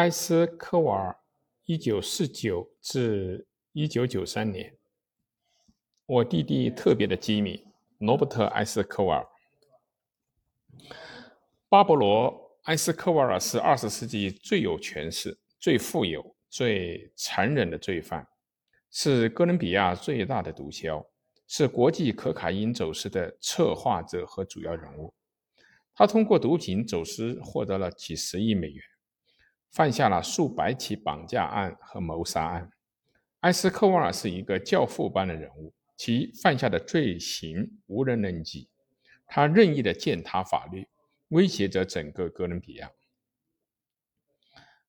埃斯科瓦尔，1949至1993年。我弟弟特别的机敏，罗伯特·埃斯科瓦尔。巴勃罗·埃斯科瓦尔是20世纪最有权势、最富有、最残忍的罪犯，是哥伦比亚最大的毒枭，是国际可卡因走私的策划者和主要人物。他通过毒品走私获得了几十亿美元，犯下了数百起绑架案和谋杀案。埃斯科瓦尔是一个教父般的人物。其犯下的罪行无人能及，他任意的践踏法律，威胁着整个哥伦比亚。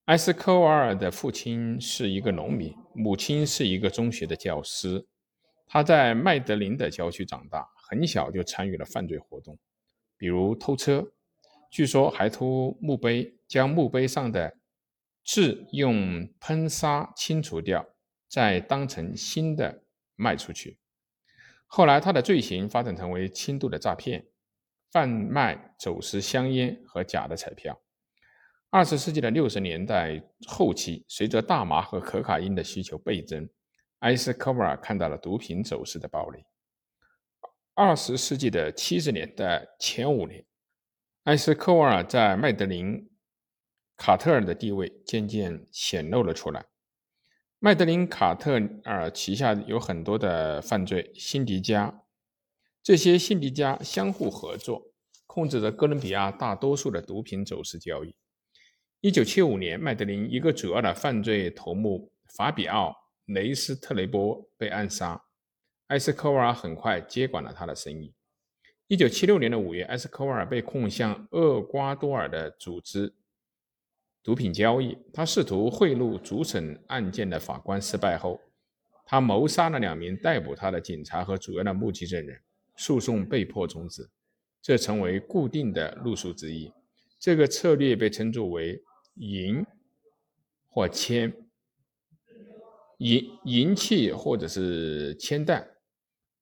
埃斯科瓦尔的父亲是一个农民，母亲是一个中学的教师。他在麦德林的郊区长大，很小就参与了犯罪活动，比如偷车，据说还偷墓碑，将墓碑上的字用喷砂清除掉，再当成新的卖出去。后来，他的罪行发展成为轻度的诈骗、贩卖、走私香烟和假的彩票。二十世纪的六十年代后期，随着大麻和可卡因的需求倍增，埃斯科瓦尔看到了毒品走私的暴利。二十世纪的七十年代前五年，埃斯科瓦尔在麦德林、卡特尔的地位渐渐显露了出来。麦德林·卡特尔旗下有很多的犯罪辛迪加，这些辛迪加相互合作，控制着哥伦比亚大多数的毒品走私交易。一九七五年，麦德林一个主要的犯罪头目法比奥·雷斯特雷波被暗杀，埃斯科瓦尔很快接管了他的生意。一九七六年的五月，埃斯科瓦尔被控向厄瓜多尔的组织。毒品交易，他试图贿赂主审案件的法官，失败后，他谋杀了两名逮捕他的警察和主要的目击证人，诉讼被迫终止，这成为固定的路数之一。这个策略被称作为“银”或“铅”，银银器或者是铅弹，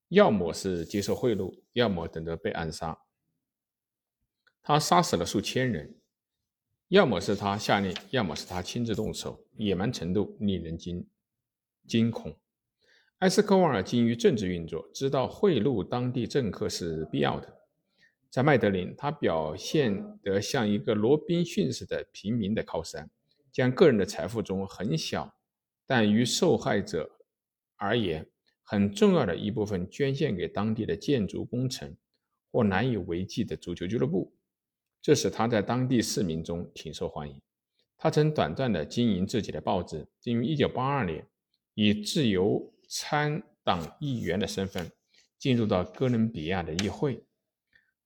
要么是接受贿赂，要么等着被暗杀。他杀死了数千人。要么是他下令，要么是他亲自动手，野蛮程度令人惊惊恐。埃斯科瓦尔精于政治运作，知道贿赂当地政客是必要的。在麦德林，他表现得像一个罗宾逊式的平民的靠山，将个人的财富中很小，但于受害者而言很重要的一部分捐献给当地的建筑工程或难以为继的足球俱乐部。这使他在当地市民中挺受欢迎。他曾短暂地经营自己的报纸，并于1982年以自由参党议员的身份进入到哥伦比亚的议会。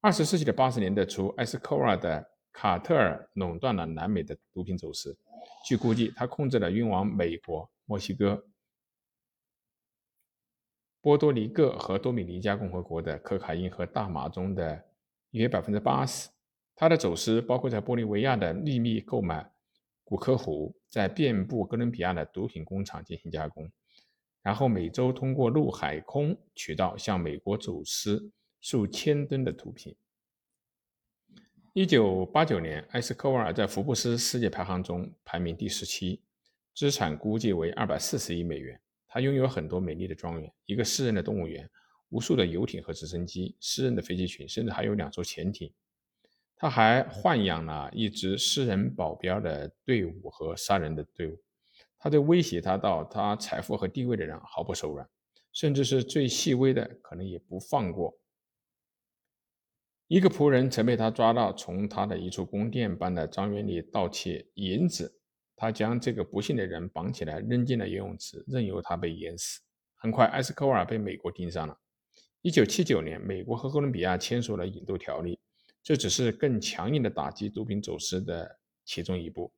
20世纪的80年代初，埃斯科瓦的卡特尔垄断了南美的毒品走私。据估计，他控制了运往美国、墨西哥、波多黎各和多米尼加共和国的可卡因和大麻中的约百分之八十。他的走私包括在玻利维亚的秘密购买古柯湖，在遍布哥伦比亚的毒品工厂进行加工，然后每周通过陆海空渠道向美国走私数千吨的毒品。一九八九年，埃斯科瓦尔在福布斯世界排行中排名第十七，资产估计为二百四十亿美元。他拥有很多美丽的庄园、一个私人的动物园、无数的游艇和直升机、私人的飞机群，甚至还有两艘潜艇。他还豢养了一支私人保镖的队伍和杀人的队伍。他对威胁他到他财富和地位的人毫不手软，甚至是最细微的，可能也不放过。一个仆人曾被他抓到从他的一处宫殿般的庄园里盗窃银子，他将这个不幸的人绑起来扔进了游泳池，任由他被淹死。很快，埃斯科瓦尔被美国盯上了。一九七九年，美国和哥伦比亚签署了引渡条例。这只是更强硬的打击毒品走私的其中一步。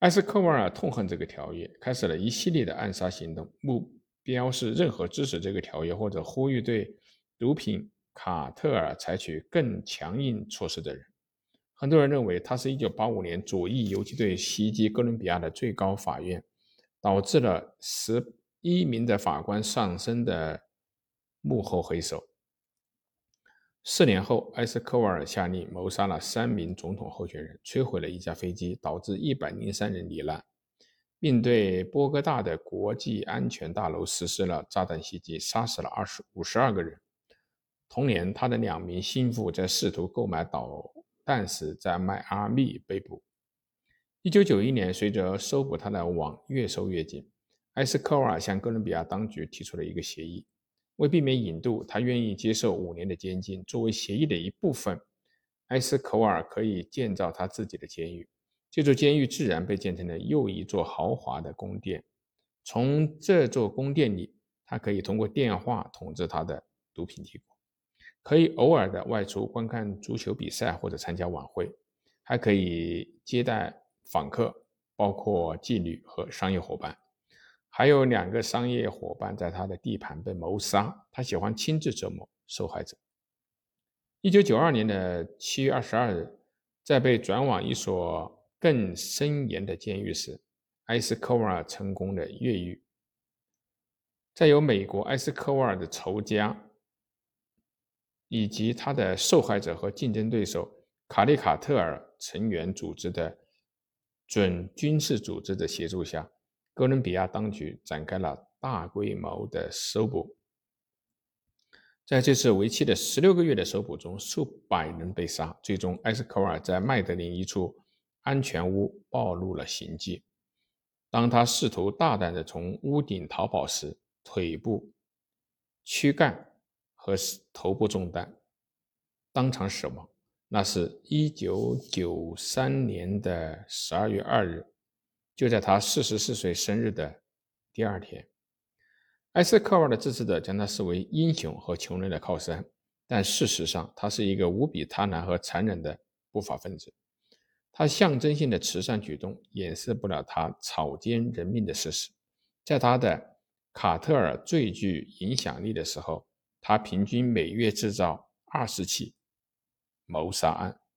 埃斯科瓦尔痛恨这个条约，开始了一系列的暗杀行动，目标是任何支持这个条约或者呼吁对毒品卡特尔采取更强硬措施的人。很多人认为他是一九八五年左翼游击队袭击哥伦比亚的最高法院，导致了十一名的法官丧生的幕后黑手。四年后，埃斯科瓦尔下令谋杀了三名总统候选人，摧毁了一架飞机，导致一百零三人罹难，并对波哥大的国际安全大楼实施了炸弹袭击，杀死了二十五十二个人。同年，他的两名心腹在试图购买导弹时，在迈阿密被捕。一九九一年，随着搜捕他的网越收越紧，埃斯科瓦尔向哥伦比亚当局提出了一个协议。为避免引渡，他愿意接受五年的监禁。作为协议的一部分，埃斯科尔可以建造他自己的监狱。这座监狱自然被建成了又一座豪华的宫殿。从这座宫殿里，他可以通过电话统治他的毒品帝国，可以偶尔的外出观看足球比赛或者参加晚会，还可以接待访客，包括妓女和商业伙伴。还有两个商业伙伴在他的地盘被谋杀，他喜欢亲自折磨受害者。一九九二年的七月二十二日，在被转往一所更森严的监狱时，埃斯科瓦尔成功的越狱。在由美国埃斯科瓦尔的仇家以及他的受害者和竞争对手卡利卡特尔成员组织的准军事组织的协助下。哥伦比亚当局展开了大规模的搜捕，在这次为期的十六个月的搜捕中，数百人被杀。最终，埃斯科尔在麦德林一处安全屋暴露了行迹。当他试图大胆地从屋顶逃跑时，腿部、躯干和头部中弹，当场死亡。那是一九九三年的十二月二日。就在他四十四岁生日的第二天，埃斯科瓦尔的支持者将他视为英雄和穷人的靠山，但事实上，他是一个无比贪婪和残忍的不法分子。他象征性的慈善举动掩饰不了他草菅人命的事实。在他的卡特尔最具影响力的时候，他平均每月制造二十起谋杀案。